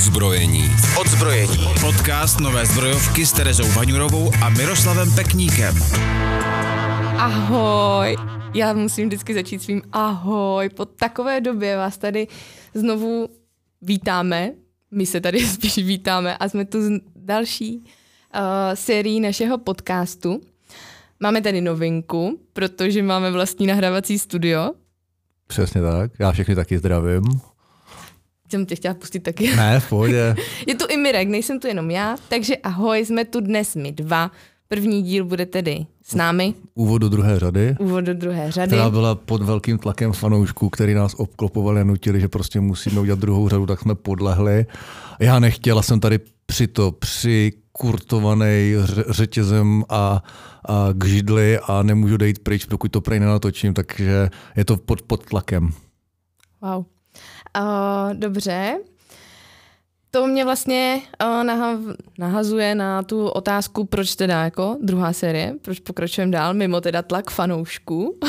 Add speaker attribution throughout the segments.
Speaker 1: Odzbrojení.
Speaker 2: Odzbrojení.
Speaker 3: Podcast Nové zbrojovky s Terezou Vaňurovou a Miroslavem Pekníkem.
Speaker 4: Ahoj. Já musím vždycky začít svým ahoj. Po takové době vás tady znovu vítáme. My se tady spíš vítáme a jsme tu s další uh, sérií našeho podcastu. Máme tady novinku, protože máme vlastní nahrávací studio.
Speaker 5: Přesně tak, já všechny taky zdravím.
Speaker 4: Jsem tě chtěla pustit taky.
Speaker 5: Ne, v pohodě.
Speaker 4: Je tu i Mirek, nejsem tu jenom já, takže ahoj, jsme tu dnes my dva. První díl bude tedy s námi,
Speaker 5: Úvod do druhé řady,
Speaker 4: úvod do druhé řady.
Speaker 5: která byla pod velkým tlakem fanoušků, který nás obklopovali a nutili, že prostě musíme udělat druhou řadu, tak jsme podlehli. Já nechtěla jsem tady při to, při kurtovaný řetězem a, a k židli a nemůžu dejít pryč, dokud to prej nenatočím, takže je to pod, pod tlakem.
Speaker 4: Wow. Uh, dobře. To mě vlastně uh, naha- nahazuje na tu otázku, proč teda jako druhá série, proč pokračujeme dál, mimo teda tlak fanoušků.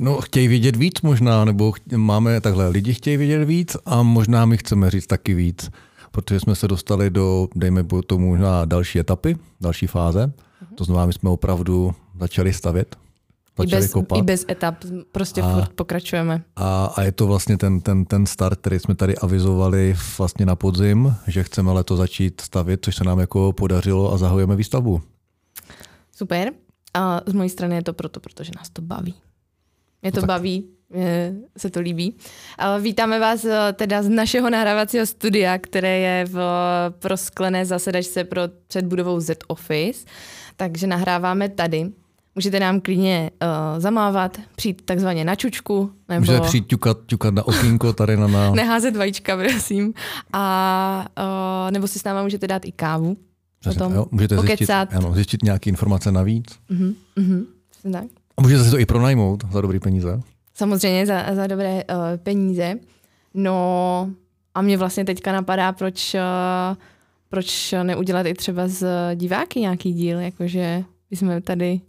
Speaker 5: No, chtějí vědět víc možná, nebo ch- máme takhle, lidi chtějí vědět víc a možná my chceme říct taky víc, protože jsme se dostali do, dejme tomu možná další etapy, další fáze. To znamená, my jsme opravdu začali stavět,
Speaker 4: I bez,
Speaker 5: kopat.
Speaker 4: I bez etap, prostě
Speaker 5: A-
Speaker 4: furt pokračujeme.
Speaker 5: A, a je to vlastně ten, ten, ten start, který jsme tady avizovali vlastně na podzim, že chceme leto začít stavět, což se nám jako podařilo a zahajujeme výstavbu.
Speaker 4: Super. A z mojí strany je to proto, protože nás to baví. Mě to
Speaker 5: No tak.
Speaker 4: baví, mě se to líbí. A vítáme vás eh, teda z našeho nahrávacího studia, které je v eh, prosklené zasedačce pro před budovou Z Office. Takže nahráváme tady. Můžete nám klidně uh, zamávat, přijít takzvaně na čučku, nebo
Speaker 5: Můžete přijít ťukat, ťukat na okýnko tady na, na
Speaker 4: neházet vajíčka, prosím. A uh, nebo si s náma můžete dát i kávu.
Speaker 5: Přesně,
Speaker 4: potom
Speaker 5: jo, můžete zjistit, ano, zjistit nějaké informace navíc.
Speaker 4: Přesně Tak.
Speaker 5: A můžete si to i pronajmout za dobrý peníze.
Speaker 4: Samozřejmě za, za dobré uh, peníze. No a mě vlastně teďka napadá, proč, uh, proč neudělat i třeba z diváky nějaký díl, jakože jsme tady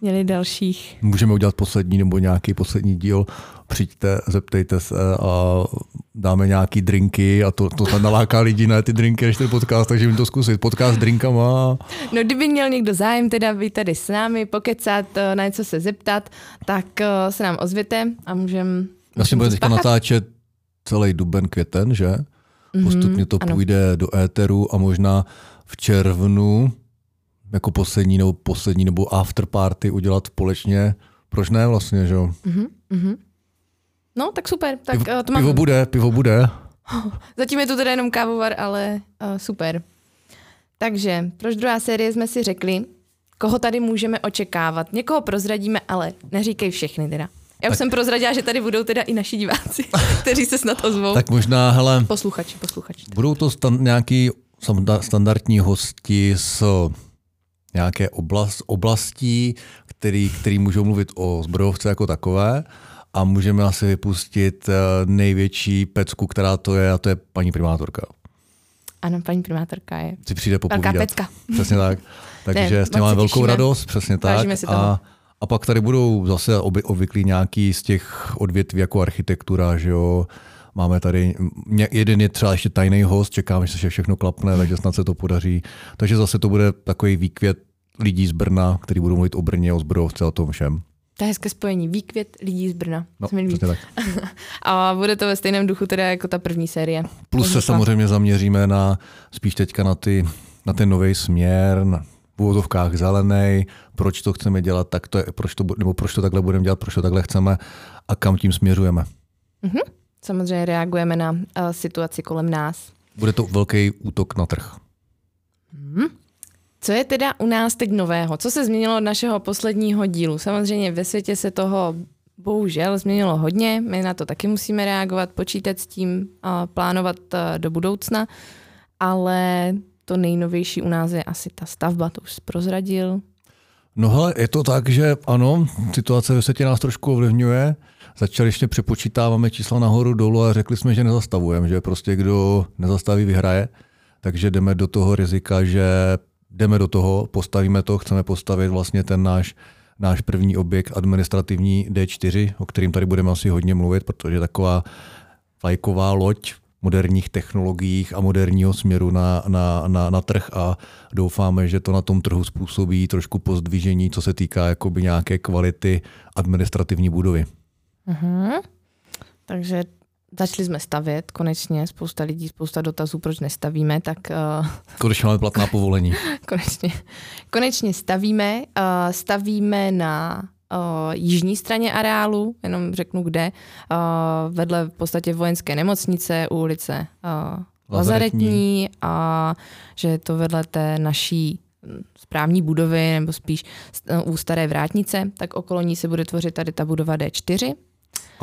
Speaker 4: měli dalších.
Speaker 5: Můžeme udělat poslední nebo nějaký poslední díl. Přijďte, zeptejte se a dáme nějaký drinky a to, to tam naláká lidi na ty drinky, než ten podcast, takže jim to zkusit. Podcast s drinkama.
Speaker 4: No kdyby měl někdo zájem teda být tady s námi, pokecat, uh, na něco se zeptat, tak uh, se nám ozvěte a můžeme
Speaker 5: Vlastně bude teďka natáčet celý duben, květen, že? Postupně to
Speaker 4: Mhm, ano.
Speaker 5: půjde do éteru a možná v červnu jako poslední nebo poslední nebo after party udělat společně. Proč ne vlastně, že jo?
Speaker 4: No tak super, tak
Speaker 5: Pivo,
Speaker 4: uh, to mám.
Speaker 5: pivo bude, pivo bude.
Speaker 4: Zatím je to teda jenom kávovar, ale uh, super. Takže, proč druhá série jsme si řekli, koho tady můžeme očekávat. Někoho prozradíme, ale neříkej všechny teda. Já už jsem prozradila, že tady budou teda i naši diváci, kteří se snad ozvou.
Speaker 5: Tak možná, hele,
Speaker 4: Posluchači, posluchači.
Speaker 5: budou to stan- nějaký standa- standardní hosti z nějaké oblast, oblastí, který, který můžou mluvit o zbrojovce jako takové a můžeme asi vypustit eh, největší pecku, která to je, a to je paní primátorka.
Speaker 4: Ano, paní primátorka je
Speaker 5: Si přijde
Speaker 4: velká
Speaker 5: popovídat.
Speaker 4: pecka.
Speaker 5: Přesně tak. Takže
Speaker 4: Ne,
Speaker 5: s tím máme velkou
Speaker 4: těšíme.
Speaker 5: radost, přesně tak. A, a pak tady budou zase oby, obvyklí nějaký z těch odvětví jako architektura, že jo. Máme tady, jeden je třeba ještě tajný host, čekáme, že se všechno klapne, takže snad se to podaří. Takže zase to bude takový výkvět lidí z Brna, kteří budou mluvit o Brně, o zbrojovce, o tom všem.
Speaker 4: To je hezké spojení. Výkvět lidí z Brna.
Speaker 5: No, tak.
Speaker 4: A bude to ve stejném duchu teda jako ta první série.
Speaker 5: Plus se samozřejmě zaměříme na spíš teďka na, ty, na ten nový směr, na v úvodovkách zelený, proč to chceme dělat, tak to je, proč to, nebo proč to takhle budeme dělat, proč to takhle chceme a kam tím směřujeme.
Speaker 4: Samozřejmě reagujeme na uh, situaci kolem nás.
Speaker 5: Bude to velký útok na trh.
Speaker 4: Co je teda u nás teď nového? Co se změnilo od našeho posledního dílu? Samozřejmě ve světě se toho bohužel změnilo hodně, my na to taky musíme reagovat, počítat s tím, a plánovat eh, do budoucna, ale to nejnovější u nás je asi ta stavba, to už jsi prozradil.
Speaker 5: No hele, je to tak, že ano, situace ve světě nás trošku ovlivňuje. Začali ještě přepočítáváme čísla nahoru dolů a řekli jsme, že nezastavujeme, že prostě kdo nezastaví, vyhraje. Takže jdeme do toho rizika, že jdeme do toho, postavíme to, chceme postavit vlastně ten náš, náš první objekt administrativní D4, o kterým tady budeme asi hodně mluvit, protože taková vlajková loď moderních technologiích a moderního směru na, na, na, na trh a doufáme, že to na tom trhu způsobí trošku pozdvižení, co se týká jakoby nějaké kvality administrativní budovy.
Speaker 4: Uh-huh. Takže začali jsme stavět, konečně spousta lidí, spousta dotazů, proč nestavíme, tak... Uh,
Speaker 5: konečně máme platná povolení.
Speaker 4: konečně, konečně stavíme, uh, stavíme na uh, jižní straně areálu, jenom řeknu kde, uh, vedle v podstatě vojenské nemocnice, u ulice uh, Lazaretní a že je to vedle té naší hm, správní budovy, nebo spíš u staré vrátnice, tak okolo ní se bude tvořit tady ta budova D4,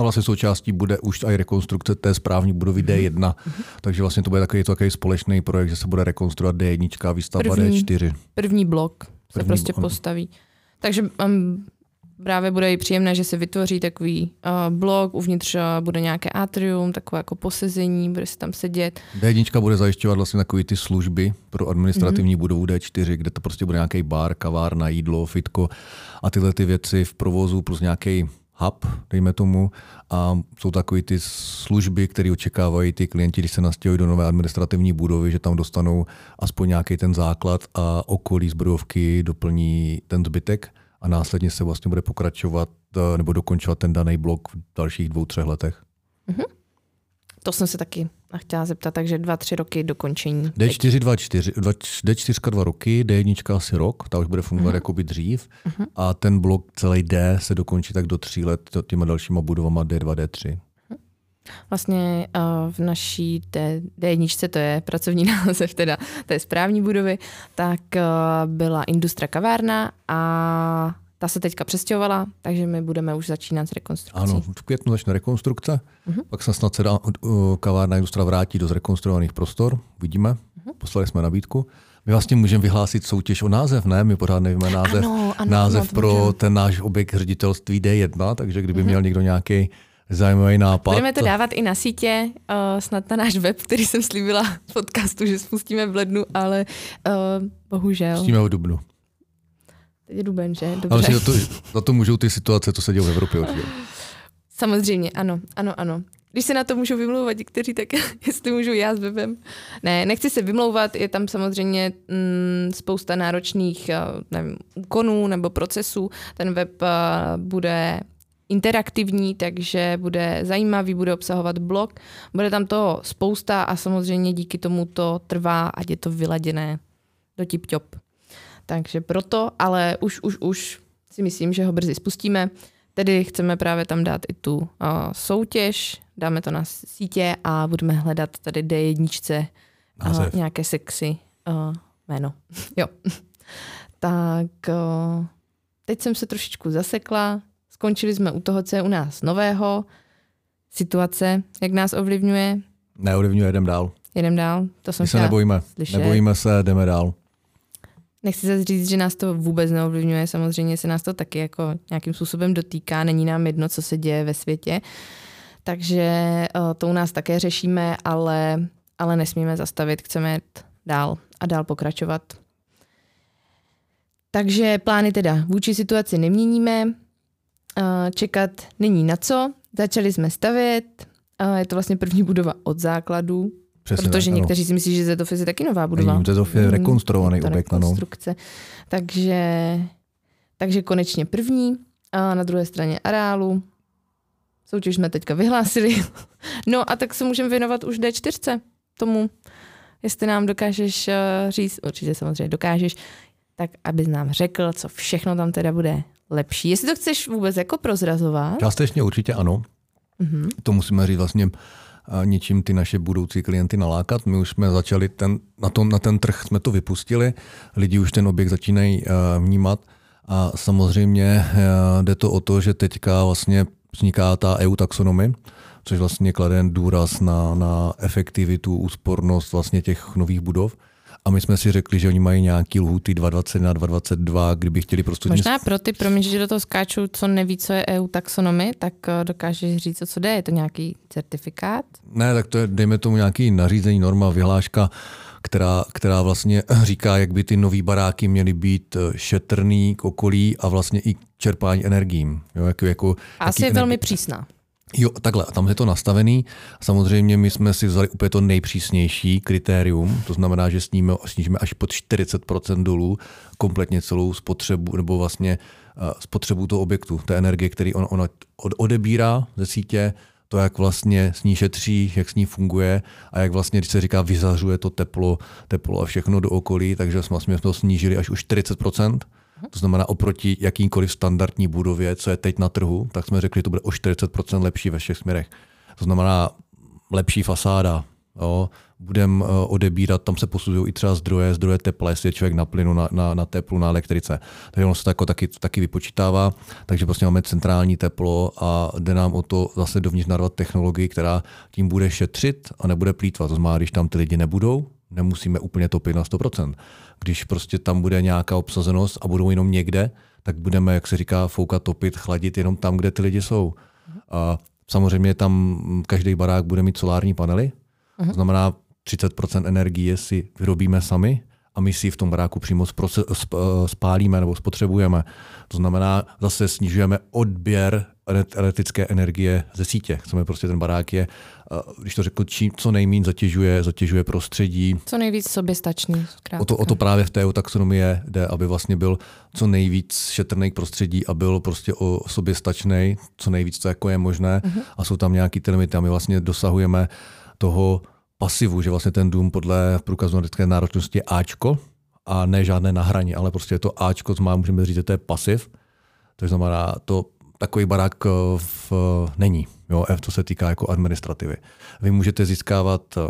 Speaker 5: a vlastně součástí bude už i rekonstrukce té správní budovy D1, mm-hmm. takže vlastně to bude takový, to takový společný projekt, že se bude rekonstruovat D1 a výstavba první, D4.
Speaker 4: První blok se první prostě blok. postaví. Takže um, právě bude i příjemné, že se vytvoří takový uh, blok, uvnitř uh, bude nějaké atrium, takové jako posezení, bude se tam sedět.
Speaker 5: D1 bude zajišťovat vlastně takové ty služby pro administrativní mm-hmm. budovu D4, kde to prostě bude nějaký bar, kavárna, jídlo, fitko a tyhle ty věci v provozu plus nějaký hub, dejme tomu, a jsou takové ty služby, které očekávají ty klienti, když se nastěhují do nové administrativní budovy, že tam dostanou aspoň nějaký ten základ a okolí zbrojovky doplní ten zbytek a následně se vlastně bude pokračovat eh, nebo dokončovat ten daný blok v dalších dvou, třech letech. Mm-hmm.
Speaker 4: To jsem se taky chtěla zeptat, takže dva, tři roky dokončení.
Speaker 5: D4, dva, čtyři, dva, D4 dva roky, D1 asi rok, ta už bude fungovat uh-huh. jako by dřív uh-huh. a ten blok celý D se dokončí tak do tří let těma dalšíma budovama D2, D3.
Speaker 4: Vlastně uh, v naší D, D1, to je pracovní název teda té správní budovy, tak uh, byla Industra kavárna a ta se teďka přestěhovala, takže my budeme už začínat s rekonstrukcí.
Speaker 5: Ano, v květnu začne rekonstrukce, uh-huh. pak se snad se dá uh, kavárna Industra vrátí do zrekonstruovaných prostor, vidíme, uh-huh. poslali jsme nabídku. My vlastně můžeme vyhlásit soutěž o název, ne? My pořád nevíme název,
Speaker 4: ano, ano,
Speaker 5: název
Speaker 4: ano,
Speaker 5: pro můžeme. ten náš objekt ředitelství D1, takže kdyby uh-huh. měl někdo nějaký zajímavý nápad.
Speaker 4: Budeme to dávat i na sítě, uh, snad na náš web, který jsem slíbila v podcastu, že spustíme v lednu, ale uh, bohužel.
Speaker 5: Spustíme v dubnu.
Speaker 4: Je duben, že? Dobře.
Speaker 5: Ale za to, za to můžou ty situace, co se dějí v Evropě určitě.
Speaker 4: Samozřejmě, ano, ano, ano. Když se na to můžou vymlouvat někteří, tak jestli můžu já s webem. Ne, nechci se vymlouvat, je tam samozřejmě mm, spousta náročných eh, nevím, úkonů nebo procesů. Ten web uh, bude interaktivní, takže bude zajímavý, bude obsahovat blog, bude tam toho spousta a samozřejmě díky tomu to trvá, ať je to vyladěné do tip-top. Takže proto, ale už, už, už si myslím, že ho brzy spustíme. Tedy chceme právě tam dát i tu uh, soutěž, dáme to na sítě a budeme hledat tady D1 uh, nějaké sexy uh, jméno. jo. tak uh, teď jsem se trošičku zasekla, skončili jsme u toho, co je u nás nového, situace, jak nás ovlivňuje.
Speaker 5: Neovlivňuje, jedem dál.
Speaker 4: Jedem dál, to jsem
Speaker 5: My se nebojíme, slyšet. nebojíme se, jdeme dál.
Speaker 4: Nechci se říct, že nás to vůbec neovlivňuje, samozřejmě se nás to taky jako nějakým způsobem dotýká, není nám jedno, co se děje ve světě, takže uh, to u nás také řešíme, ale, ale nesmíme zastavit, chceme jít dál a dál pokračovat. Takže plány teda vůči situaci neměníme, uh, čekat není na co, začali jsme stavět, uh, je to vlastně první budova od základu, Přesně Protože tak, někteří si myslí, že Zetov je taky nová budova.
Speaker 5: Není, Zetov je rekonstruovaný hmm, objekt,
Speaker 4: rekonstrukce. Takže, takže konečně první a na druhé straně areálu. Soutěž jsme teďka vyhlásili. no a tak se můžeme věnovat už D4 tomu, jestli nám dokážeš uh, říct, určitě samozřejmě dokážeš, tak abys nám řekl, co všechno tam teda bude lepší. Jestli to chceš vůbec jako prozrazovat?
Speaker 5: Částečně určitě ano. Mm-hmm. To musíme říct vlastně něčím ty naše budoucí klienty nalákat. My už jsme začali ten, na, to, na ten trh, jsme to vypustili, lidi už ten objekt začínají uh, vnímat a samozřejmě uh, jde to o to, že teďka vlastně vzniká ta EU taxonomie, což vlastně klade důraz na, na efektivitu, úspornost vlastně těch nových budov. A my jsme si řekli, že oni mají nějaký lhuty 2021, 2022, kdyby chtěli prostě...
Speaker 4: Možná pro ty, promiň, že do toho skáču, co neví, co je EU taxonomie, tak eh, dokážeš říct, co jde? Je to nějaký certifikát?
Speaker 5: Ne, tak to je, dejme tomu nějaký nařízení, norma, vyhláška, která, která vlastně říká, jak by ty nový baráky měly být eh, šetrný k okolí a vlastně i čerpání energiím. Jo, jako, jako,
Speaker 4: Asi je energi- velmi přísná.
Speaker 5: Jo, takhle, tam je to nastavený. Samozřejmě my jsme si vzali úplně to nejpřísnější kritérium, to znamená, že snížíme, snížíme až pod 40% dolů kompletně celou spotřebu, nebo vlastně uh, spotřebu toho objektu, té energie, který on, ona odebírá ze sítě, to, jak vlastně s ní šetří, jak s ní funguje a jak vlastně, když se říká, vyzařuje to teplo, teplo a všechno do okolí, takže jsme, jsme to snížili až už 40%. To znamená oproti jakýmkoliv standardní budově, co je teď na trhu, tak jsme řekli, že to bude o 40% lepší ve všech směrech. To znamená lepší fasáda, budeme eh, odebírat, tam se posuzují i třeba zdroje, zdroje tepla, jestli je člověk na plynu, na, na, na teplu, na elektrice. Takže ono se tako taky, taky vypočítává, takže prostě máme centrální teplo a jde nám o to zase dovnitř narvat technologii, která tím bude šetřit a nebude plítvat. To znamená, když tam ty lidi nebudou, nemusíme úplně topit na 100%. Když prostě tam bude nějaká obsazenost a budou jenom někde, tak budeme, jak se říká, foukat, topit, chladit jenom tam, kde ty lidi jsou. A samozřejmě tam každý barák bude mít solární panely, to znamená 30% energie si vyrobíme sami a my si ji v tom baráku přímo spálíme nebo spotřebujeme. To znamená, zase snižujeme odběr elektrické energie ze sítě. Chceme prostě ten barák je, když to řekl, čím, co nejméně zatěžuje, zatěžuje prostředí.
Speaker 4: Co nejvíc soběstačný.
Speaker 5: O to, o to právě v té taxonomie jde, aby vlastně byl co nejvíc šetrný k prostředí a byl prostě o soběstačný, co nejvíc to jako je možné. Uh-huh. A jsou tam nějaký ty limity a my vlastně dosahujeme uh, pasivu, že vlastně ten dům podle průkazu energetické náročnosti je Ačko a ne žádné na hraně, ale prostě je to Ačko, co má, můžeme říct, že to je pasiv. To znamená, to takový barák eh, v, není, jo, co se týká jako administrativy. Vy můžete získávat uh,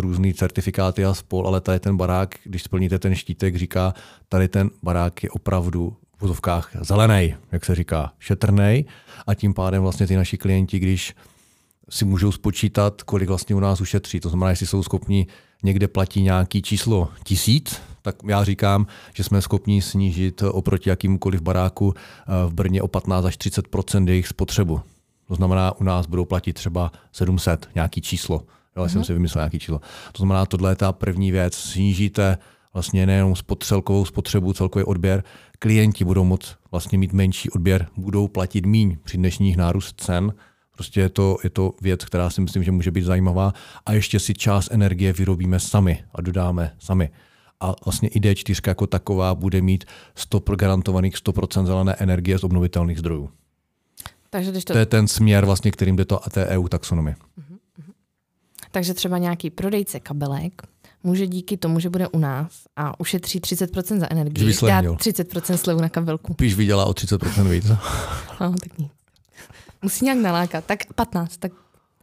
Speaker 5: různý certifikáty a spol, ale tady ten barák, když splníte ten štítek, říká, tady ten barák je opravdu v vozovkách zelený, jak se říká, šetrný a tím pádem vlastně ty naši klienti, když si můžou spočítat, kolik vlastně u nás ušetří. To znamená, jestli jsou schopni někde platí nějaký číslo tisíc, tak já říkám, že jsme schopni snížit oproti jakýmkoliv baráku eh, v Brně o 15 až 30% jejich spotřebu. To znamená, u nás budou platit třeba 700, nějaký číslo. Jo, jsem mhm. si vymyslel nějaký číslo. To znamená, tohle je ta první věc. Snížíte vlastně nejenom celkovou spotřebu, celkový odběr, klienti budou moct vlastně mít menší odběr, budou platit míň při dnešních nárůst cen, Prostě je to, je to věc, která si myslím, že může být zajímavá a ještě si část energie vyrobíme sami a dodáme sami. A vlastně i D4 jako taková bude mít 100 garantovaných 100% zelené energie z obnovitelných zdrojů. Takže když to... to je ten směr, vlastně, kterým jde to té EU taxonomie. Uh-huh,
Speaker 4: uh-huh. Takže třeba nějaký prodejce kabelek může díky tomu, že bude u nás a ušetří 30% za energii, dát 30% slevu na kabelku.
Speaker 5: Píš vydělá o 30% víc.
Speaker 4: no, tak nic. Musí nějak nalákat. Tak 15, tak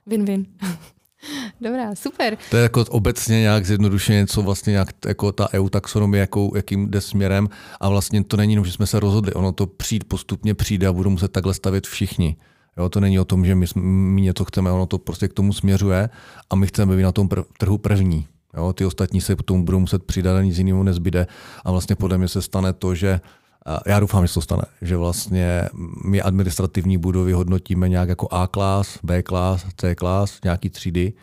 Speaker 4: win-win. Dobrá, super.
Speaker 5: To je jako obecně nějak zjednodušeně, co vlastně nějak jako ta EU taxonomie, jakou, jakým jde směrem a vlastně to není jenom, že jsme se rozhodli, ono to přijít postupně přijde a budou muset takhle stavět všichni. Jo, to není o tom, že my, my něco chceme, ono to prostě k tomu směřuje a my chceme být na tom pr- trhu první. Jo, ty ostatní se potom budou muset přidat a nic jiného nezbyde a vlastně podle mě se stane to, že já doufám, že se to stane, že vlastně my administrativní budovy hodnotíme nějak jako A klas, B klas, C klas, nějaký třídy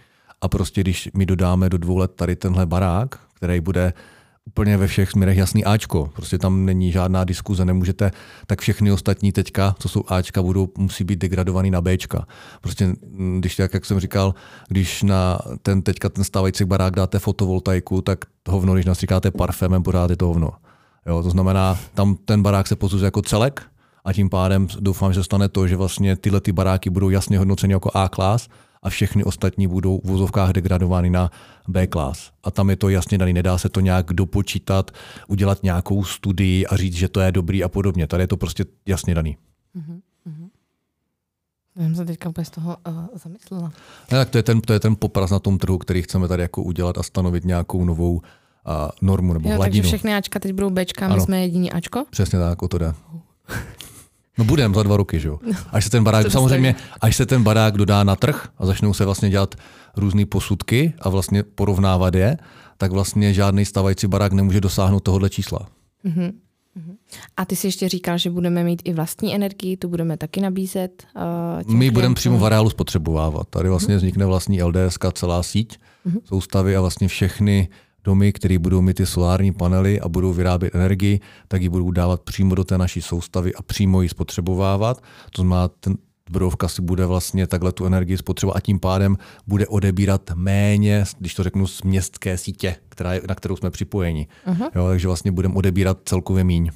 Speaker 5: a prostě když my dodáme do dvou let tady tenhle barák, který bude úplně ve všech směrech jasný Ačko. Prostě tam není žádná diskuze, nemůžete, tak všechny ostatní teďka, co jsou Ačka, budou, musí být degradovaný na Bčka. Prostě, mm, když tak, jak jsem říkal, když na ten teďka ten stávající barák dáte fotovoltaiku, tak hovno, když nastříkáte parfémem, pořád je to hovno. Jo, to znamená, tam ten barák se posuzuje jako celek a tím pádem doufám, že stane to, že vlastně tyhle ty baráky budou jasně hodnoceny jako A klas a všechny ostatní budou v vozovkách degradovány na B klas. A tam je to jasně daný, nedá se to nějak dopočítat, udělat nějakou studii a říct, že to je dobrý a podobně. Tady je to prostě jasně daný. Mm-hmm.
Speaker 4: Já jsem se teďka úplně z toho uh, zamyslela. Ne,
Speaker 5: tak to je, ten, to je ten popras na tom trhu, který chceme tady jako udělat a stanovit nějakou novou a normu nebo jo, hladinu.
Speaker 4: Takže všechny Ačka teď budou Bčka, my ano. jsme jediní Ačko?
Speaker 5: Přesně tak, o to jde. No budem za dva roky, že jo. No. Až se ten barák, samozřejmě, až se ten barák dodá na trh a začnou se vlastně dělat různé posudky a vlastně porovnávat je, tak vlastně žádný stávající barák nemůže dosáhnout tohohle čísla. Uh-huh.
Speaker 4: A ty si ještě říkal, že budeme mít i vlastní energii, tu budeme taky nabízet.
Speaker 5: Uh, My budeme přímo v areálu spotřebovávat. Tady vlastně uh-huh. vznikne vlastní LDS, celá síť uh-huh. soustavy a vlastně všechny domy, které budou mít ty solární panely a budou vyrábět energii, tak ji budou dávat přímo do té naší soustavy a přímo ji spotřebovávat. To znamená, ten, Brodovka si bude vlastně takhle tu energii spotřebovat a tím pádem bude odebírat méně, když to řeknu, z městské sítě, která je, na kterou jsme připojeni. Uh-huh. Jo, takže vlastně budeme odebírat celkově míň.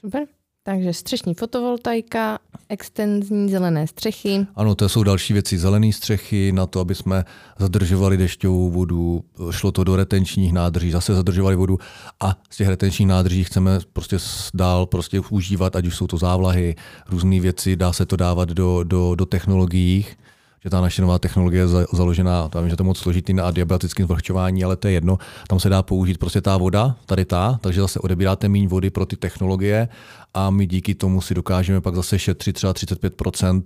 Speaker 4: Super. Takže střešní fotovoltaika, extenzní zelené střechy.
Speaker 5: Ano, to jsou další věci. Zelené střechy na to, aby jsme zadržovali dešťovou vodu, šlo to do retenčních nádrží, zase zadržovali vodu a z těch retenčních nádrží chceme prostě dál prostě užívat, ať už jsou to závlahy, různé věci, dá se to dávat do, do, do technologií že ta naše nová technologie je založená, vím, že to je moc složitý na adiabatickém zvrchčování, ale to je jedno. Tam se dá použít prostě ta voda, tady ta, takže zase odebíráte méně vody pro ty technologie a my díky tomu si dokážeme pak zase šetřit třeba 35%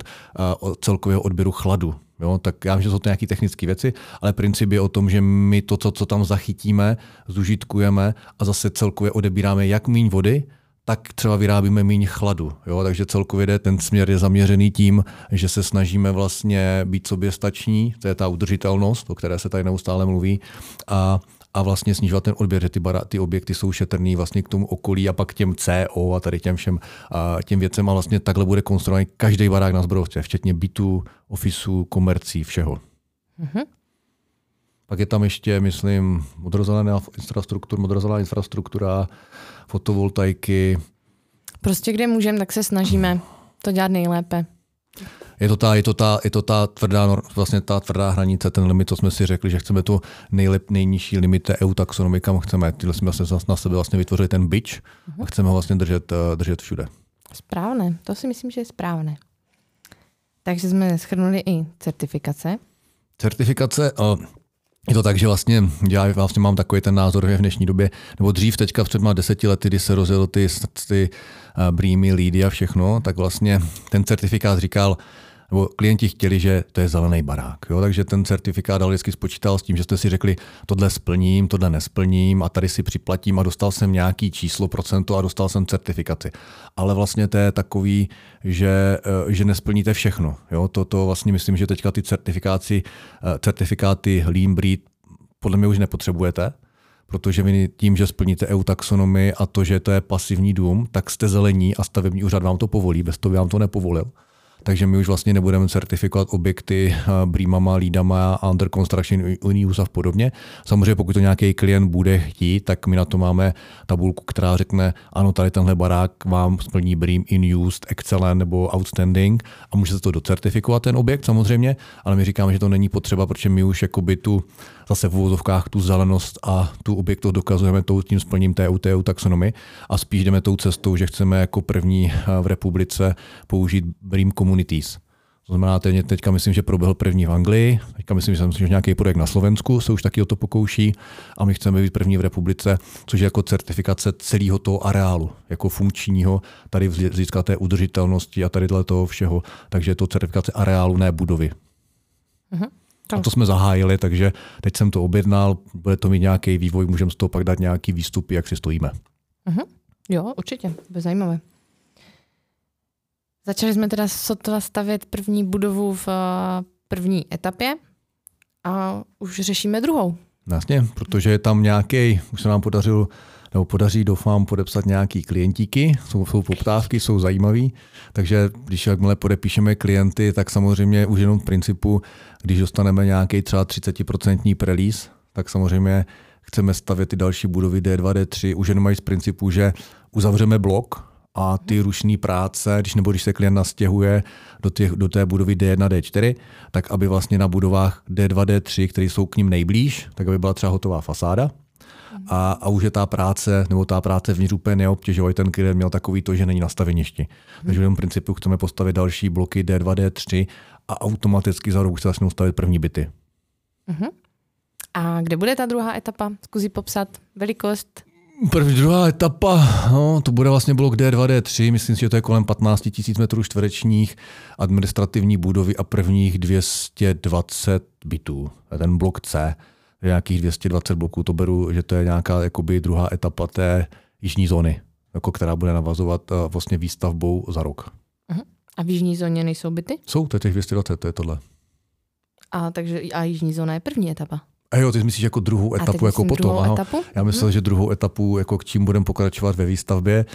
Speaker 5: celkového odběru chladu. Jo, tak já vím, že jsou to nějaké technické věci, ale princip je o tom, že my to, co, co tam zachytíme, zužitkujeme a zase celkově odebíráme jak méně vody, tak třeba vyrábíme méně chladu. Jo? Takže celkově ten směr je zaměřený tím, že se snažíme vlastně být soběstační, to je ta udržitelnost, o které se tady neustále mluví, a, a vlastně snižovat ten odběr, že ty, bara, ty objekty jsou šetrný vlastně k tomu okolí a pak k těm CO a tady těm všem a těm věcem a vlastně takhle bude konstruovaný každý barák na zbrojovce, včetně bytů, ofisů, komercí, všeho. Mm-hmm. Pak je tam ještě, myslím, modrozelená infrastruktura, modrozelená infrastruktura, fotovoltaiky.
Speaker 4: Prostě kde můžeme, tak se snažíme to dělat nejlépe.
Speaker 5: Je to ta, je to ta, je to ta tvrdá, vlastně ta tvrdá hranice, ten limit, co jsme si řekli, že chceme tu nejlep, nejnižší limit EU taxonomy, kam chceme. Tyhle jsme vlastně na sebe vlastně vytvořili ten byč uh-huh. a chceme ho vlastně držet, eh, držet všude.
Speaker 4: Správné, to si myslím, že je správné. Takže jsme schrnuli i certifikace.
Speaker 5: Certifikace, uh, je to tak, že vlastně já vlastně mám takový ten názor, že v dnešní době, nebo dřív teďka před má deseti lety, kdy se rozjelo ty, ty uh, brýmy, lídy a všechno, tak vlastně ten certifikát říkal, nebo klienti chtěli, že to je zelený barák. Jo? Takže ten certifikát vždycky spočítal s tím, že jste si řekli, tohle splním, tohle nesplním a tady si připlatím a dostal jsem nějaký číslo, procento a dostal jsem certifikaci. Ale vlastně to je takový, že, eh, že nesplníte všechno. Jo? To, to vlastně myslím, že teďka ty certifikáty, eh, certifikáty Lean Breed podle mě už nepotřebujete, protože vy tím, že splníte EU taxonomii a to, že to je pasivní dům, tak jste zelení a stavební úřad vám to povolí, bez toho by vám to nepovolil takže my už vlastně nebudeme certifikovat objekty eh, brýmama, lídama, under construction in use a podobně. Samozřejmě pokud to nějaký klient bude chtít, tak my na to máme tabulku, která řekne, ano, tady tenhle barák vám splní brým in used, excellent nebo outstanding a můžete to docertifikovat ten objekt samozřejmě, ale my říkáme, že to není potřeba, protože my už jakoby tu zase v úvozovkách tu zelenost a tu objektu dokazujeme tou, tím splním té UTU taxonomy a spíš jdeme tou cestou, že chceme jako první v republice použít BREEAM Communities. To znamená, teď, teďka myslím, že proběhl první v Anglii, teďka myslím, že, myslím, že nějaký projekt na Slovensku se už taky o to pokouší a my chceme být první v republice, což je jako certifikace celého toho areálu, jako funkčního, tady získat té udržitelnosti a tady toho všeho. Takže je to certifikace areálu, ne budovy. Uh-huh. A to jsme zahájili, takže teď jsem to objednal, bude to mít nějaký vývoj, můžeme z toho pak dát nějaký výstupy, jak si stojíme.
Speaker 4: Uh-huh. Jo, určitě, bude zajímavé. Začali jsme teda sotva stavět první budovu v eh, první etapě a už řešíme druhou.
Speaker 5: Jasně, protože je tam nějaký, už se nám podařilo nebo podaří, doufám, podepsat nějaký klientíky, jsou, jsou poptávky, jsou zajímavý, takže když jakmile podepíšeme klienty, tak samozřejmě už jenom v principu, když dostaneme nějaký třeba 30% prelíz, tak samozřejmě chceme stavět ty další budovy D2, D3, už jenom mají z principu, že uzavřeme blok, a ty rušné práce, když nebo když se klient nastěhuje do, těch, do té budovy D1, D4, tak aby vlastně na budovách D2, D3, které jsou k ním nejblíž, tak aby byla třeba hotová fasáda, a, a už je ta práce, nebo ta práce vnitř úplně neobtěžovala. Ten klient měl takový to, že není na staveništi. Takže v tom principu chceme postavit další bloky D2, D3 a automaticky za rok se začnou stavit první byty.
Speaker 4: Uh-huh. A kde bude ta druhá etapa? Zkusí popsat velikost?
Speaker 5: První, druhá etapa, no, to bude vlastně blok D2, D3, myslím si, že to je kolem 15 000 metrů čtverečních, administrativní budovy a prvních 220 bytů. Ten blok C nějakých 220 bloků, to beru, že to je nějaká jakoby druhá etapa té jižní zóny, jako která bude navazovat uh, vlastně výstavbou za rok.
Speaker 4: Uh-huh. A v jižní zóně nejsou byty?
Speaker 5: Jsou, to je těch 220, to je tohle.
Speaker 4: A takže a jižní zóna je první etapa?
Speaker 5: A jo, ty myslíš jako druhou etapu, jako potom.
Speaker 4: Etapu?
Speaker 5: Já myslel, hmm. že druhou etapu, jako k čím budeme pokračovat ve výstavbě.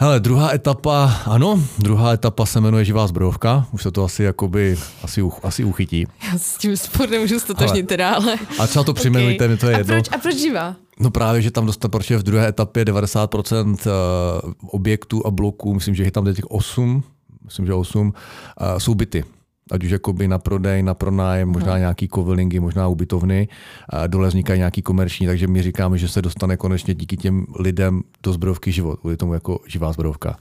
Speaker 5: Hele, druhá etapa, ano, druhá etapa se jmenuje Živá zbrojovka, už se to asi jakoby, asi, uch, asi uchytí.
Speaker 4: Já s tím sport nemůžu stotožnit teda, ale...
Speaker 5: A třeba to přejmenujte, okay. mi to je
Speaker 4: a
Speaker 5: jedno.
Speaker 4: Proč, a proč živá?
Speaker 5: No právě, že tam dostat, protože v druhé etapě 90% eh, objektů a bloků, myslím, že je tam teď 8, myslím, že 8, eh, jsou byty ať už jakoby na prodej, na pronájem, možná hmm. nějaký kovilingy, možná ubytovny, a dole vznikají nějaký komerční, takže my říkáme, že se dostane konečně díky těm lidem do zbrojovky život, bude tomu jako živá zbrojovka.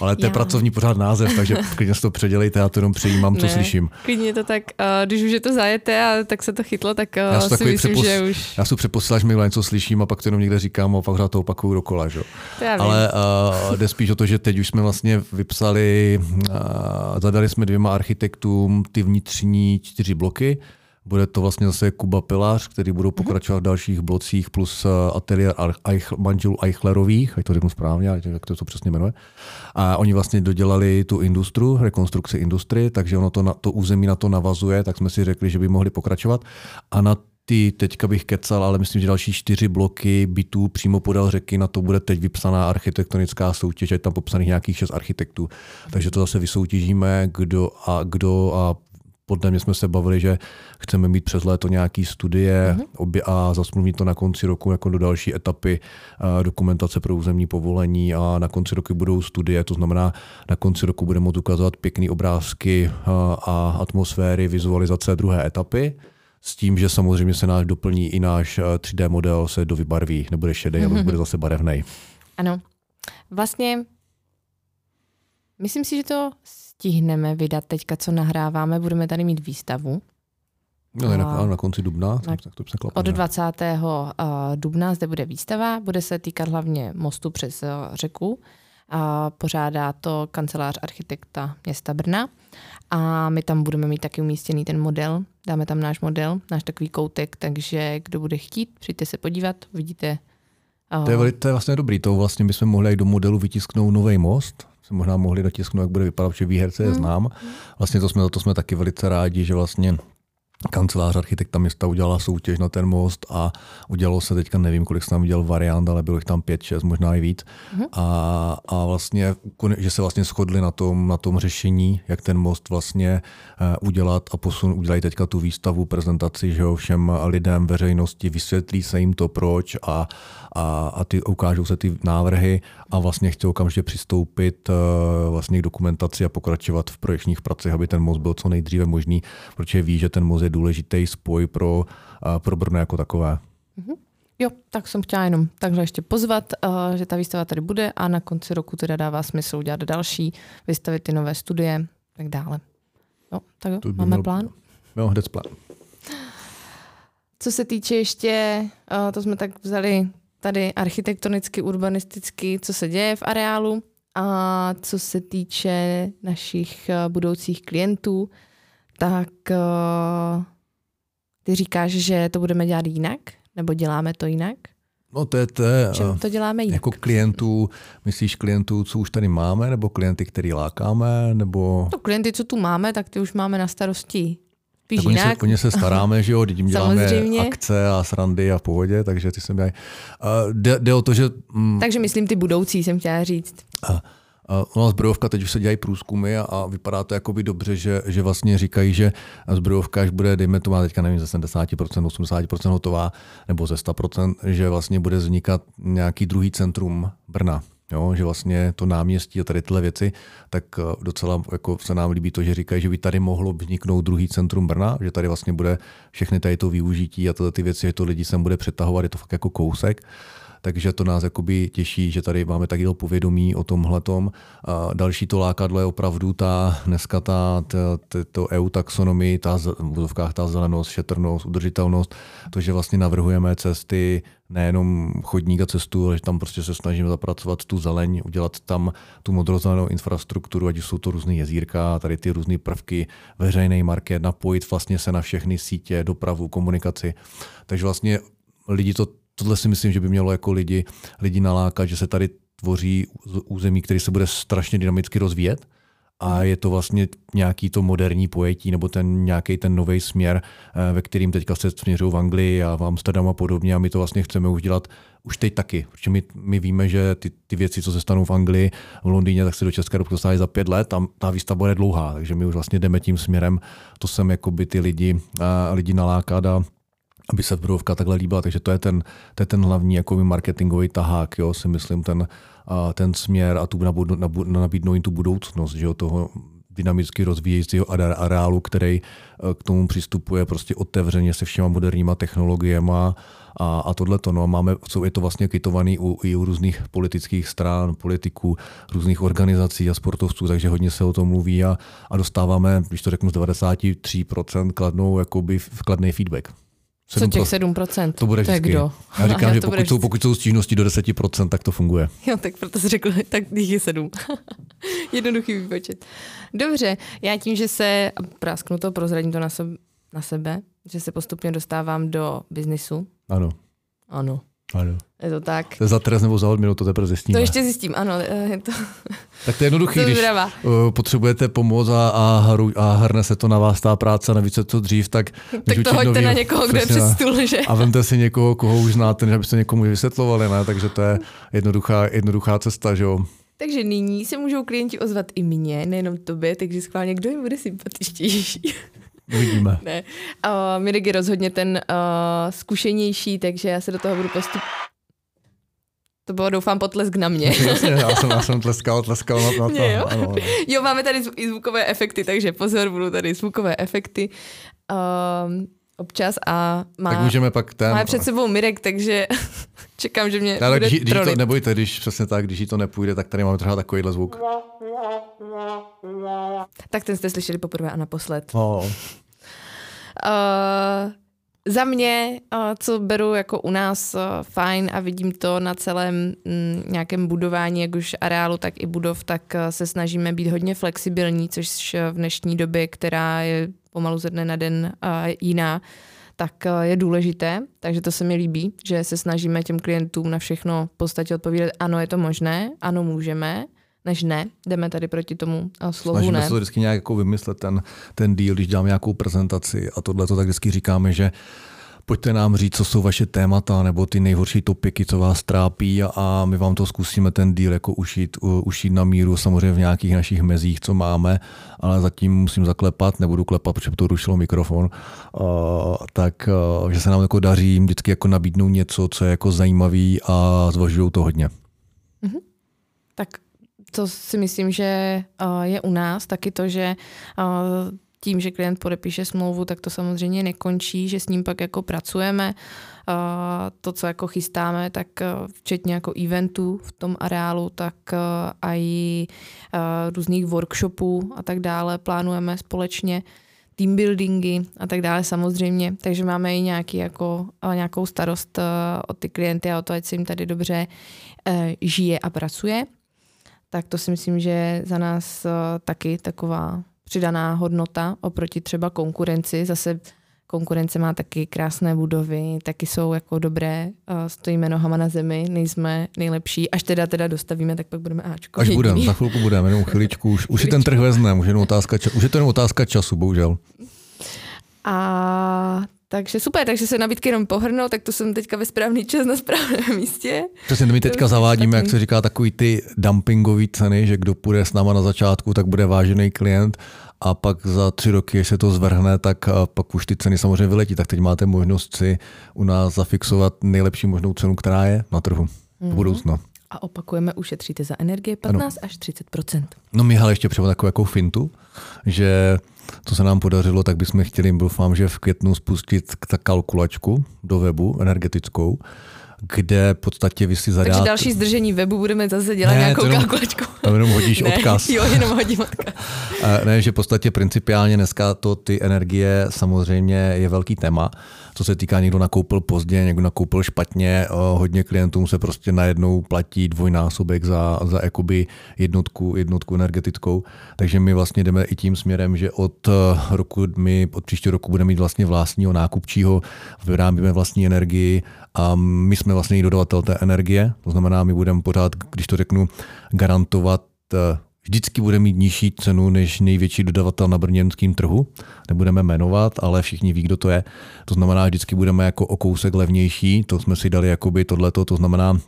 Speaker 5: Ale to je pracovní pořád název, takže klidně si to předělejte, já to jenom přijímám, co ne, slyším.
Speaker 4: Klidně to tak, uh, když už je to zajete a tak se to chytlo, tak uh, já si myslím, přepos, že už...
Speaker 5: Já si přeposíláš mi něco slyším a pak to jenom někde říkám a pak to opakuju dokola. Že? Ale uh, jde spíš o to, že teď už jsme vlastně vypsali, uh, zadali jsme dvěma architektům ty vnitřní čtyři bloky. Bude to vlastně zase Kuba Pilář, který budou mhm. pokračovat v dalších blocích, plus eh, ateliér Eich, manželů Eichlerových, ať to řeknu správně, jak to, to přesně jmenuje. A oni vlastně dodělali tu industru, rekonstrukci industry, takže ono to, na, to území na to navazuje, tak jsme si řekli, že by mohli pokračovat. A na ty teďka bych kecal, ale myslím, že další čtyři bloky bytů přímo podél řeky, na to bude teď vypsaná architektonická soutěž, je tam popsaných nějakých šest architektů. Takže to zase vysoutěžíme, kdo a kdo a podle mě jsme se bavili, že chceme mít přes léto nějaký studie mm-hmm. obě a zasmluvnit to na konci roku jako do další etapy dokumentace pro územní povolení a na konci roku budou studie, to znamená na konci roku budeme moct ukazovat pěkné obrázky a atmosféry, vizualizace druhé etapy s tím, že samozřejmě se náš doplní i náš 3D eh, model se do vybarví, nebude šedý, ale bude zase barevný.
Speaker 4: Ano. Vlastně myslím si, že to stihneme vydat teďka, co nahráváme. Budeme tady mít výstavu.
Speaker 5: No, je na, na konci dubna, na, tak to
Speaker 4: se Od 20. Uh, eh, dubna zde bude výstava, bude se týkat hlavně mostu přes uh, řeku. A pořádá to kancelář architekta města Brna a my tam budeme mít taky umístěný ten model, dáme tam náš model, náš takový koutek, takže kdo bude chtít, přijďte se podívat, vidíte.
Speaker 5: Uh... To, je, to je vlastně dobrý, to vlastně bychom mohli i do modelu vytisknout nový most, se možná mohli dotisknout, jak bude vypadat, protože výherce je hmm. znám. Vlastně to jsme, to jsme taky velice rádi, že vlastně kancelář architekta města udělala soutěž na ten most a udělalo se teďka, nevím, kolik jsem tam udělal variant, ale bylo jich tam pět, šest, možná i víc. Mm-hmm. A, a vlastně, že se vlastně shodli na tom, na tom řešení, jak ten most vlastně uh, udělat a posun, udělají teďka tu výstavu, prezentaci, že jo, všem lidem, veřejnosti, vysvětlí se jim to proč a, a, a ty, ukážou se ty návrhy a vlastně chtěl okamžitě přistoupit uh, vlastně k dokumentaci a pokračovat v projekčních pracích, aby ten most byl co nejdříve možný, protože ví, že ten most je důležitý spoj pro, uh, pro Brno jako takové.
Speaker 4: Mm-hmm. Jo, tak jsem chtěla jenom takhle ještě pozvat, uh, že ta výstava tady bude a na konci roku teda dává smysl udělat další, vystavit ty nové studie, tak dále. Jo, tak jo, máme měl... plán?
Speaker 5: Jo, hned plán.
Speaker 4: Co se týče ještě, uh, to jsme tak vzali tady architektonicky, urbanisticky, co se děje v areálu a co se týče našich budoucích klientů, tak uh, ty říkáš, že to budeme dělat jinak? Nebo děláme to jinak?
Speaker 5: No to je, to je
Speaker 4: Čem to děláme jinak?
Speaker 5: Jako klientů, myslíš klientů, co už tady máme, nebo klienty, který lákáme, nebo...
Speaker 4: No klienty, co tu máme, tak ty už máme na starosti
Speaker 5: tak oni se, oni se staráme, že jo, tím děláme akce a srandy a v pohodě, takže ty se mi uh, jde, jde, o to, že...
Speaker 4: Mm, takže myslím ty budoucí, jsem chtěla říct.
Speaker 5: Uh, Uh, no zbrojovka, teď už se dělají průzkumy a, a vypadá to jakoby dobře, že, že vlastně říkají, že zbrojovka, až bude, dejme to má teďka nevím, ze 70%, 80% hotová, nebo ze 100%, že vlastně bude vznikat nějaký druhý centrum Brna. Jo, že vlastně to náměstí a tady tyhle věci, tak eh, docela jako se nám líbí to, že říkají, že by tady mohlo vzniknout druhý centrum Brna, že tady vlastně bude všechny tady to využití a tyhle ty věci, že to lidi sem bude přetahovat, je to fakt jako kousek takže to nás jakoby těší, že tady máme takové povědomí o tomhletom. A další to lákadlo je opravdu ta dneska ta, ta, ta to EU taxonomii, ta v ta zelenost, šetrnost, udržitelnost, to, že vlastně navrhujeme cesty nejenom chodník a cestu, ale že tam prostě se snažíme zapracovat tu zeleň, udělat tam tu modrozelenou infrastrukturu, ať jsou to různé jezírka, tady ty různé prvky, veřejný market, napojit vlastně se na všechny sítě, dopravu, komunikaci. Takže vlastně lidi to tohle si myslím, že by mělo jako lidi, lidi nalákat, že se tady tvoří území, který se bude strašně dynamicky rozvíjet. A je to vlastně nějaký to moderní pojetí nebo ten nějaký ten nový směr, eh, ve kterým teďka se směřují v Anglii a v Amsterdamu a podobně. A my to vlastně chceme už dělat už teď taky, protože my, my víme, že ty, ty věci, co se stanou v Anglii, v Londýně, tak se do České republiky dostaví za pět let. A ta výstavba je dlouhá, takže my už vlastně jdeme tím směrem, to sem jakoby ty lidi, a lidi nalákat a aby se Brodovka takhle líbila, takže to je ten, to je ten hlavní jakoby marketingový tahák, jo, si myslím, ten, a ten směr a tu nabídnout jim tu budoucnost, že jo, toho dynamicky rozvíjejícího areálu, který e, k tomu přistupuje prostě otevřeně se všema moderníma technologiemi a, a tohle to. No, máme, co je to vlastně kytovaný u, i u různých politických stran, politiků, různých organizací a sportovců, takže hodně se o tom mluví a, a dostáváme, když to řeknu, z 93% kladnou jakoby kladný feedback.
Speaker 4: 7%. Co těch 7%?
Speaker 5: To bude vždycky.
Speaker 4: kdo?
Speaker 5: Já říkám, že pokud jsou, pokud jsou stížnosti do 10%, tak to funguje.
Speaker 4: Jo, tak proto jsi řekl, tak jich je 7. Jednoduchý výpočet. Dobře, já tím, že se, prásknu to, prozradím to na, sebe, na sebe, že se postupně dostávám do biznisu.
Speaker 5: Ano.
Speaker 4: Ano.
Speaker 5: Ano.
Speaker 4: Je to tak.
Speaker 5: To je za trest nebo za odměnu, to teprve zjistíme.
Speaker 4: To ještě zjistím, ano. Eh, je to...
Speaker 5: Tak to je jednoduchý, když uh, potřebujete pomoc a, a, hru, a hrne se to na vás ta práce, navíc se to dřív, tak...
Speaker 4: Tak to hoďte nový, na někoho, kdo je přes stůl, že?
Speaker 5: A vemte si někoho, koho už znáte, než abyste někomu vysvětlovali, ne? Takže to je jednoduchá, jednoduchá cesta, že jo.
Speaker 4: Takže nyní se můžou klienti ozvat i mně, nejenom tobě, takže schválně, kdo jim bude sympatičtější.
Speaker 5: Uvidíme.
Speaker 4: ne. Uh, Mirek je rozhodně ten uh, zkušenější, takže já se do toho budu postupovat to bylo, doufám, potlesk na mě.
Speaker 5: Jasně, já jsem, já jsem tleskal, tleskal na, na to.
Speaker 4: Jo? Ano, ano. jo, máme tady i zvukové efekty, takže pozor, budou tady zvukové efekty. Um, občas a má,
Speaker 5: tak můžeme pak ten...
Speaker 4: Máme před sebou Mirek, takže čekám, že mě
Speaker 5: Ale
Speaker 4: bude
Speaker 5: když, když to, nebojte, když přesně tak, když jí to nepůjde, tak tady máme třeba takovýhle zvuk.
Speaker 4: Tak ten jste slyšeli poprvé a naposled.
Speaker 5: Oh. Uh,
Speaker 4: za mě, co beru jako u nás fajn a vidím to na celém mm, nějakém budování, jak už areálu, tak i budov, tak se snažíme být hodně flexibilní, což v dnešní době, která je pomalu ze dne na den jiná, tak je důležité, takže to se mi líbí, že se snažíme těm klientům na všechno v podstatě odpovídat, ano, je to možné, ano, můžeme, než ne. Jdeme tady proti tomu slovu
Speaker 5: Snažíme
Speaker 4: ne.
Speaker 5: se to vždycky nějak jako vymyslet ten, ten deal, když děláme nějakou prezentaci a tohle to tak vždycky říkáme, že pojďte nám říct, co jsou vaše témata nebo ty nejhorší topiky, co vás trápí a my vám to zkusíme ten díl jako ušít, ušít na míru samozřejmě v nějakých našich mezích, co máme, ale zatím musím zaklepat, nebudu klepat, protože to rušilo mikrofon, uh, tak uh, že se nám jako daří vždycky jako nabídnout něco, co je jako zajímavý a zvažují to hodně.
Speaker 4: Mm-hmm. Tak to si myslím, že je u nás taky to, že tím, že klient podepíše smlouvu, tak to samozřejmě nekončí, že s ním pak jako pracujeme. To, co jako chystáme, tak včetně jako eventů v tom areálu, tak i různých workshopů a tak dále plánujeme společně team buildingy a tak dále samozřejmě, takže máme i nějaký jako, nějakou starost o ty klienty a o to, ať se jim tady dobře žije a pracuje tak to si myslím, že za nás taky taková přidaná hodnota oproti třeba konkurenci. Zase konkurence má taky krásné budovy, taky jsou jako dobré, stojíme nohama na zemi, nejsme nejlepší. Až teda teda dostavíme, tak pak budeme Ačko.
Speaker 5: Až budeme, za chvilku budeme, jenom chviličku. Už, už si ten trh vezme, už je, otázka, už je to jenom otázka času, bohužel.
Speaker 4: A takže super, takže se nabídky jenom pohrnou, tak to jsem teďka ve správný čas na správném místě.
Speaker 5: Přesně, my teďka zavádíme, jak se říká, takový ty dumpingové ceny, že kdo půjde s náma na začátku, tak bude vážený klient a pak za tři roky, když se to zvrhne, tak pak už ty ceny samozřejmě vyletí. Tak teď máte možnost si u nás zafixovat nejlepší možnou cenu, která je na trhu mm-hmm. v budoucnu.
Speaker 4: A opakujeme, ušetříte za energie 15 ano. až 30
Speaker 5: No my ale ještě třeba takovou jako fintu, že co se nám podařilo, tak bychom chtěli, doufám, že v květnu spustit ta kalkulačku do webu energetickou, kde v podstatě vy si zadáte...
Speaker 4: Takže další zdržení webu budeme zase dělat ne, nějakou jenom, kalkulačku.
Speaker 5: Tam jenom hodíš
Speaker 4: ne,
Speaker 5: odkaz.
Speaker 4: Jo, jenom hodím odkaz.
Speaker 5: ne, že v podstatě principiálně dneska to ty energie samozřejmě je velký téma co se týká, někdo nakoupil pozdě, někdo nakoupil špatně, hodně klientům se prostě najednou platí dvojnásobek za, za jakoby jednotku, jednotku energetickou, takže my vlastně jdeme i tím směrem, že od eh, roku, my od příštího roku budeme mít vlastně vlastního nákupčího, vyrábíme vlastní energii a my jsme vlastně i dodavatel té energie, to znamená, my budeme pořád, když to řeknu, garantovat eh, vždycky bude mít nižší cenu než největší dodavatel na brněnském trhu. Nebudeme jmenovat, ale všichni ví, kdo to je. To znamená, vždycky budeme jako o kousek levnější. To jsme si dali jakoby tohleto, to znamená,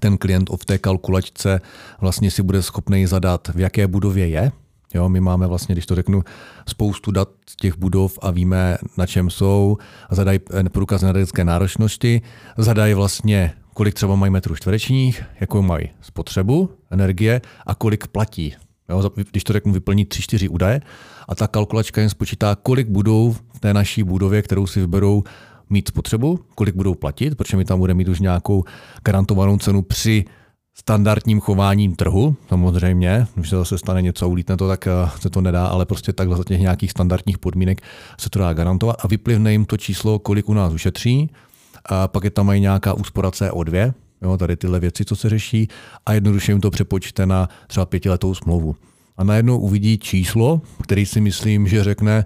Speaker 5: ten klient v té kalkulačce vlastně si bude schopný zadat, v jaké budově je, Jo, my máme vlastně, když to řeknu, spoustu dat těch budov a víme, na čem jsou, zadají průkaz energetické náročnosti, zadají vlastně, kolik třeba mají metrů čtverečních, jakou mají spotřebu energie a kolik platí. Jo, když to řeknu, vyplní tři, čtyři údaje a ta kalkulačka jim spočítá, kolik budou v té naší budově, kterou si vyberou, mít spotřebu, kolik budou platit, protože my tam budeme mít už nějakou garantovanou cenu při standardním chováním trhu, samozřejmě, když se zase stane něco, ulítne to, tak eh, se to nedá, ale prostě takhle za těch nějakých standardních podmínek se to dá garantovat a vyplivne jim to číslo, kolik u nás ušetří, a pak je tam mají nějaká úspora CO2, jo, tady tyhle věci, co se řeší, a jednoduše jim to přepočte na třeba pětiletou smlouvu. A najednou uvidí číslo, který si myslím, že řekne,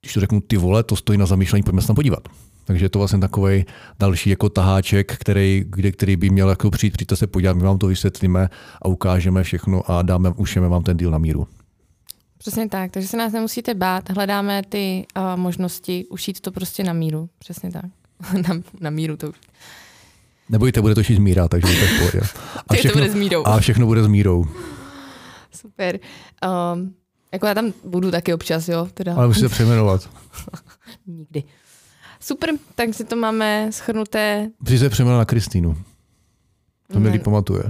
Speaker 5: když to řeknu ty vole, to stojí na zamýšlení, pojďme se tam podívat. Takže je to vlastně takový další jako taháček, který, kde, který by měl jako přijít, přijďte se podívat, my vám to vysvětlíme a ukážeme všechno a dáme, ušeme vám ten deal na míru.
Speaker 4: Přesně tak, takže se nás nemusíte bát, hledáme ty uh, možnosti ušít to prostě na míru, přesně tak. na, na míru to.
Speaker 5: Nebojte, bude to šít z míra, takže to v pohodě.
Speaker 4: A všechno, to bude s mírou.
Speaker 5: A všechno bude s mírou.
Speaker 4: Super. Um, jako já tam budu taky občas, jo. Teda.
Speaker 5: Ale musíte přejmenovat.
Speaker 4: Nikdy. Super, tak si to máme schrnuté.
Speaker 5: Se přejmenovat na Kristýnu. To mi pamatuje.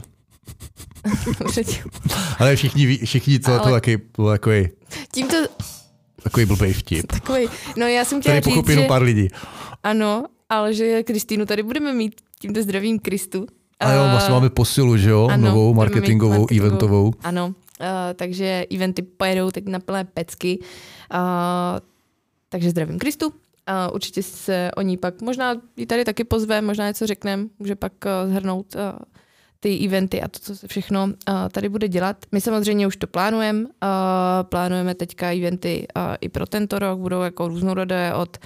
Speaker 5: Ale všichni, ví, všichni co Ale... to taky bylo takový...
Speaker 4: Tímto...
Speaker 5: Takový blbej vtip.
Speaker 4: Takový, no já jsem chtěla
Speaker 5: Tady říct, že... pár lidí.
Speaker 4: Ano, ale že Kristýnu tady budeme mít tímto zdravím Kristu.
Speaker 5: A jo, vlastně máme posilu, že jo? Ano, Novou marketingovou, marketingovou, eventovou.
Speaker 4: Ano, uh, takže eventy pojedou teď na plné pecky. Uh, takže zdravím Kristu. A určitě se o ní pak, možná ji tady taky pozve, možná něco řekneme, může pak uh, zhrnout uh, ty eventy a to, co se všechno uh, tady bude dělat. My samozřejmě už to plánujeme, plánujeme teďka eventy i pro tento rok, budou jako různorodé od...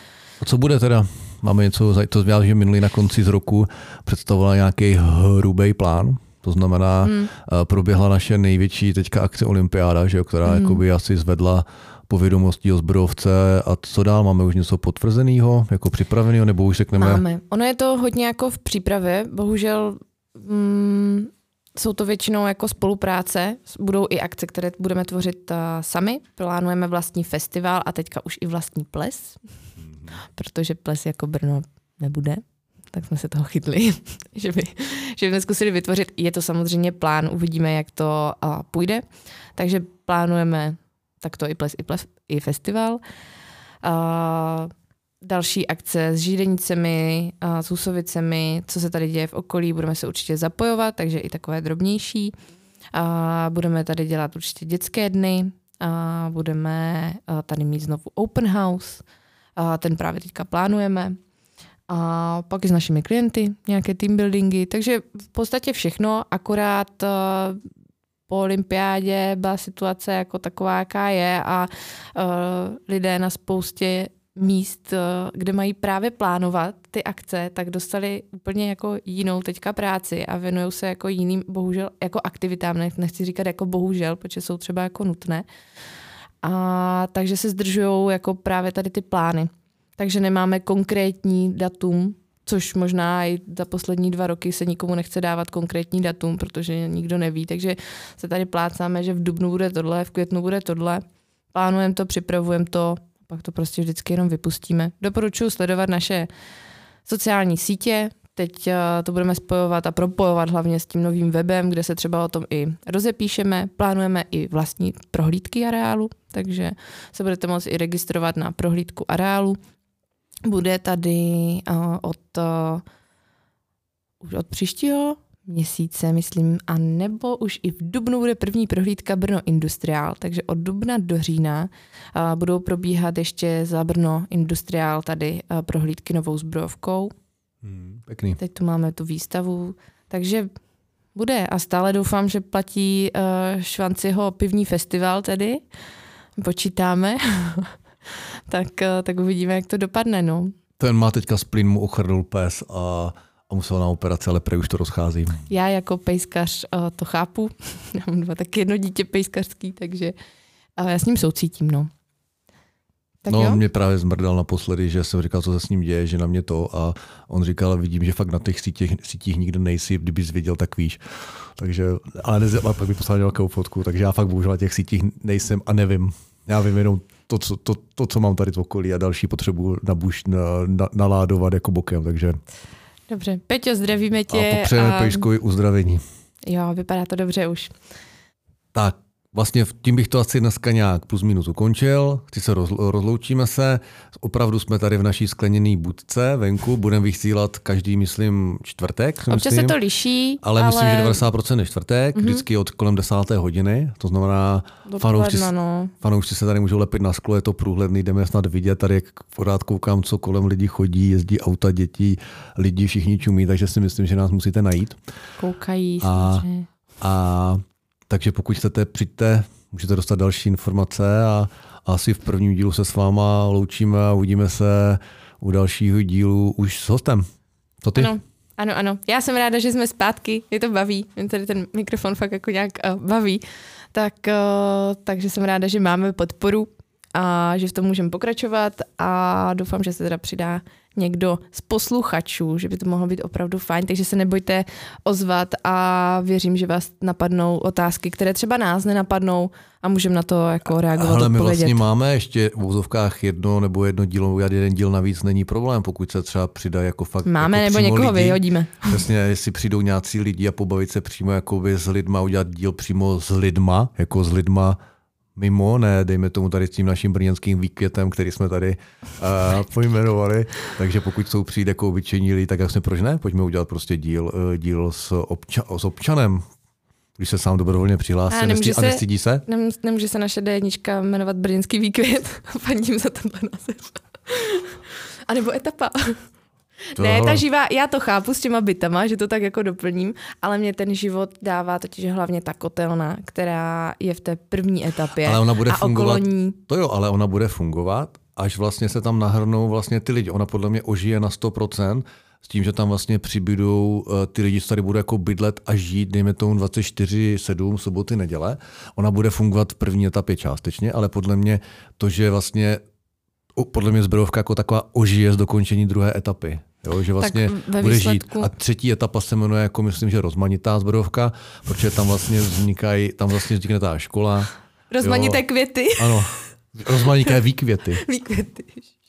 Speaker 5: A co bude teda? Máme něco, to zvěděl, že minulý na konci z roku představovala nějaký hrubý plán, to znamená, hmm. proběhla naše největší teďka akce Olympiáda, že jo, která hmm. jakoby asi zvedla povědomostí o zbrojovce a co dál? Máme už něco potvrzeného, jako připraveného, nebo už řekneme?
Speaker 4: Máme. Ono je to hodně jako v přípravě, bohužel mm, jsou to většinou jako spolupráce, budou i akce, které budeme tvořit uh, sami, plánujeme vlastní festival a teďka už i vlastní ples, mm-hmm. protože ples jako Brno nebude tak jsme se toho chytli, že, by, že bychom zkusili vytvořit. Je to samozřejmě plán, uvidíme, jak to uh, půjde. Takže plánujeme tak to i ples, i, ples, i festival. A další akce s žídenicemi, a s úsovicemi, co se tady děje v okolí, budeme se určitě zapojovat, takže i takové drobnější. A budeme tady dělat určitě dětské dny, a budeme tady mít znovu open house, a ten právě teďka plánujeme. A pak i s našimi klienty, nějaké team buildingy, takže v podstatě všechno, akorát po olympiádě byla situace jako taková, jaká je a uh, lidé na spoustě míst, uh, kde mají právě plánovat ty akce, tak dostali úplně jako jinou teďka práci a věnují se jako jiným, bohužel, jako aktivitám, nechci říkat jako bohužel, protože jsou třeba jako nutné. A takže se zdržují jako právě tady ty plány. Takže nemáme konkrétní datum, což možná i za poslední dva roky se nikomu nechce dávat konkrétní datum, protože nikdo neví, takže se tady plácáme, že v dubnu bude tohle, v květnu bude tohle, plánujeme to, připravujeme to, pak to prostě vždycky jenom vypustíme. Doporučuji sledovat naše sociální sítě, teď eh, to budeme spojovat a propojovat hlavně s tím novým webem, kde se třeba o tom i rozepíšeme. Plánujeme i vlastní prohlídky areálu, takže se budete moct i registrovat na prohlídku areálu bude tady uh, od, uh, už od příštího měsíce, myslím, a nebo už i v Dubnu bude první prohlídka Brno Industriál, takže od Dubna do října uh, budou probíhat ještě za Brno Industriál tady uh, prohlídky novou zbrojovkou.
Speaker 5: Hmm, pěkný.
Speaker 4: Teď tu máme tu výstavu, takže bude a stále doufám, že platí uh, Švanciho pivní festival tedy. Počítáme. tak, eh, tak uvidíme, jak to dopadne. No.
Speaker 5: Ten má teďka splín mu ochrnul pes a, a musel na operaci, ale prej už to rozchází.
Speaker 4: Já jako pejskař uh, to chápu. Já mám dva taky jedno dítě pejskařský, takže uh, já s ním soucítím, no.
Speaker 5: Tak no, jo? mě právě zmrdal naposledy, že jsem říkal, co se s ním děje, že na mě to a on říkal, vidím, že fakt na těch sítích, sítích nikdo nejsi, kdybys viděl, tak víš. Takže, ale ne, a pak mi poslal nějakou fotku, takže já fakt bohužel na těch sítích nejsem a nevím. Já vím jenom to, co, to, to, co mám tady v okolí a další potřebu nabuš, na, na, naládovat jako bokem, takže...
Speaker 4: Dobře, Peťo, zdravíme tě.
Speaker 5: A popřejeme a... Pejškovi uzdravení.
Speaker 4: Jo, vypadá to dobře už.
Speaker 5: Tak, Vlastně tím bych to asi dneska nějak plus minus ukončil. Chci se rozloučíme se. Opravdu jsme tady v naší skleněné budce venku. Budeme vysílat každý, myslím, čtvrtek.
Speaker 4: Občas
Speaker 5: myslím,
Speaker 4: se to liší.
Speaker 5: Ale, ale... myslím, že 90% je čtvrtek, mm-hmm. vždycky od kolem 10. hodiny. To znamená, fanoušci, no. fanoušci se tady můžou lepit na sklo, je to průhledný, jdeme snad vidět. Tady jak pořád koukám, co kolem lidí chodí, jezdí auta, děti, lidi, všichni čumí, takže si myslím, že nás musíte najít.
Speaker 4: Koukají.
Speaker 5: A, a takže pokud chcete, přijďte, můžete dostat další informace a asi v prvním dílu se s váma loučíme a uvidíme se u dalšího dílu už s hostem. Co ty?
Speaker 4: Ano, ano, ano. Já jsem ráda, že jsme zpátky, je to baví, mě tady ten mikrofon fakt jako nějak uh, baví, tak, uh, takže jsem ráda, že máme podporu a že v tom můžeme pokračovat a doufám, že se teda přidá někdo z posluchačů, že by to mohlo být opravdu fajn, takže se nebojte ozvat a věřím, že vás napadnou otázky, které třeba nás nenapadnou a můžeme na to jako reagovat.
Speaker 5: Ale my vlastně máme ještě v úzovkách jedno nebo jedno dílo, jeden díl navíc není problém, pokud se třeba přidá jako fakt.
Speaker 4: Máme
Speaker 5: jako
Speaker 4: nebo někoho
Speaker 5: lidi,
Speaker 4: vyhodíme.
Speaker 5: Přesně, jestli přijdou nějací lidi a pobavit se přímo jakoby s lidma, udělat díl přímo s lidma, jako s lidma, mimo, ne, dejme tomu tady s tím naším brněnským výkvětem, který jsme tady uh, pojmenovali. Takže pokud jsou přijít jako obyčejní lidi, tak jasně proč ne? Pojďme udělat prostě díl, uh, díl s, obča- s občanem, když se sám dobrovolně přihlásí a, nemůže a nestydí se?
Speaker 4: Nemůže se naše D1 jmenovat Brněnský výkvět. Fandím za tenhle název. a nebo etapa. To ne, ta živá, já to chápu s těma bytama, že to tak jako doplním, ale mě ten život dává totiž hlavně ta kotelna, která je v té první etapě.
Speaker 5: Ale ona bude
Speaker 4: a
Speaker 5: fungovat,
Speaker 4: ní...
Speaker 5: to jo, ale ona bude fungovat, až vlastně se tam nahrnou vlastně ty lidi. Ona podle mě ožije na 100%, s tím, že tam vlastně přibydou uh, ty lidi, co tady budou jako bydlet a žít, dejme tomu 24-7, soboty, neděle. Ona bude fungovat v první etapě částečně, ale podle mě to, že vlastně podle mě zbrojovka jako taková ožije z dokončení druhé etapy. Jo, že vlastně bude výsledku... žít. A třetí etapa se jmenuje, jako myslím, že rozmanitá zbrojovka, protože tam vlastně vznikají, tam vlastně vznikne ta škola.
Speaker 4: Rozmanité jo. květy.
Speaker 5: Ano, rozmanité výkvěty.
Speaker 4: výkvěty.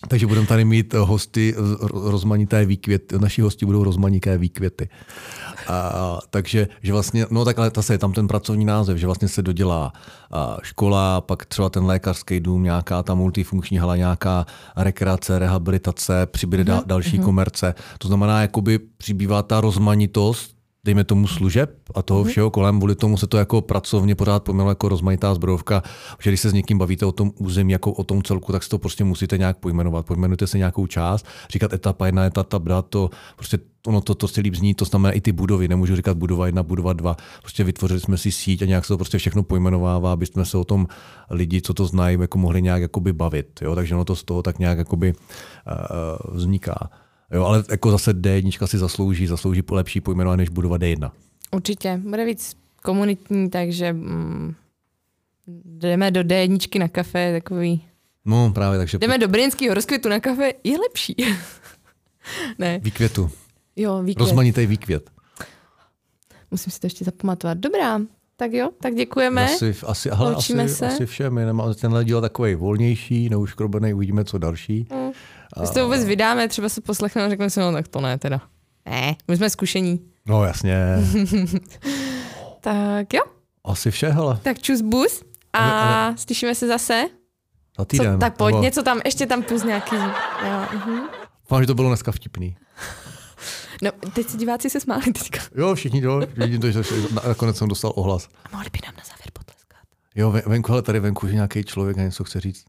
Speaker 5: Takže budeme tady mít hosty rozmanité výkvěty, naši hosti budou rozmanité výkvěty. A, takže, že vlastně, no tak ale se je tam ten pracovní název, že vlastně se dodělá škola, pak třeba ten lékařský dům, nějaká ta multifunkční hala, nějaká rekreace, rehabilitace, přibyde mm-hmm. další mm-hmm. komerce. To znamená, jakoby přibývá ta rozmanitost dejme tomu služeb a toho mm-hmm. všeho kolem, kvůli tomu se to jako pracovně pořád pomělo jako rozmanitá zbrojovka, že když se s někým bavíte o tom území, jako o tom celku, tak si to prostě musíte nějak pojmenovat. Pojmenujte se nějakou část, říkat etapa jedna, etapa dva, to prostě ono to, to si líp zní, to znamená i ty budovy, nemůžu říkat budova jedna, budova dva. Prostě vytvořili jsme si síť a nějak se to prostě všechno pojmenovává, aby jsme se o tom lidi, co to znají, jako mohli nějak jakoby bavit. Jo? Takže ono to z toho tak nějak jakoby, uh, vzniká. Jo, ale jako zase D1 si zaslouží, zaslouží lepší pojmenování než budova D1.
Speaker 4: Určitě, bude víc komunitní, takže mm, jdeme do D1 na kafe, takový...
Speaker 5: No právě, takže...
Speaker 4: Jdeme do Brněnského rozkvětu na kafe, je lepší. ne.
Speaker 5: Výkvětu.
Speaker 4: Jo, výkvět.
Speaker 5: Rozmanitý výkvět.
Speaker 4: Musím si to ještě zapamatovat. Dobrá, tak jo, tak děkujeme.
Speaker 5: Asi, asi, hele, asi, se. asi všem. Tenhle díl takový volnější, neuškrobený, uvidíme, co další. Mm.
Speaker 4: Když to vůbec vydáme, třeba se poslechneme a řekneme si, no tak to ne teda. Ne, my jsme zkušení.
Speaker 5: No jasně.
Speaker 4: tak jo.
Speaker 5: Asi vše, hele.
Speaker 4: Tak čus bus a ale, ale... slyšíme se zase.
Speaker 5: Za týden.
Speaker 4: Co, tak pojď, nebo... něco tam, ještě tam plus nějaký. Jo,
Speaker 5: uh-huh. že to bylo dneska vtipný.
Speaker 4: No, teď si diváci se smáli teďka.
Speaker 5: Jo, všichni to, vidím to, že nakonec jsem dostal ohlas.
Speaker 4: A mohli by nám na závěr potleskat.
Speaker 5: Jo, venku, ale tady venku, že nějaký člověk a něco chce říct.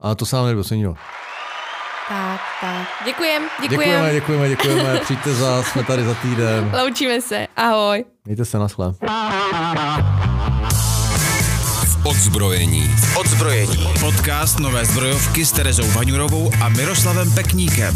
Speaker 5: A to sám nikdo.
Speaker 4: Tak, tak. Děkujem,
Speaker 5: děkujem. Děkujeme, děkujeme, děkujeme. Přijďte za, jsme tady za týden.
Speaker 4: Loučíme se, ahoj.
Speaker 5: Mějte se na schle.
Speaker 3: Odzbrojení. Odzbrojení. Podcast Nové zbrojovky s Terezou Vaňurovou a Miroslavem Pekníkem.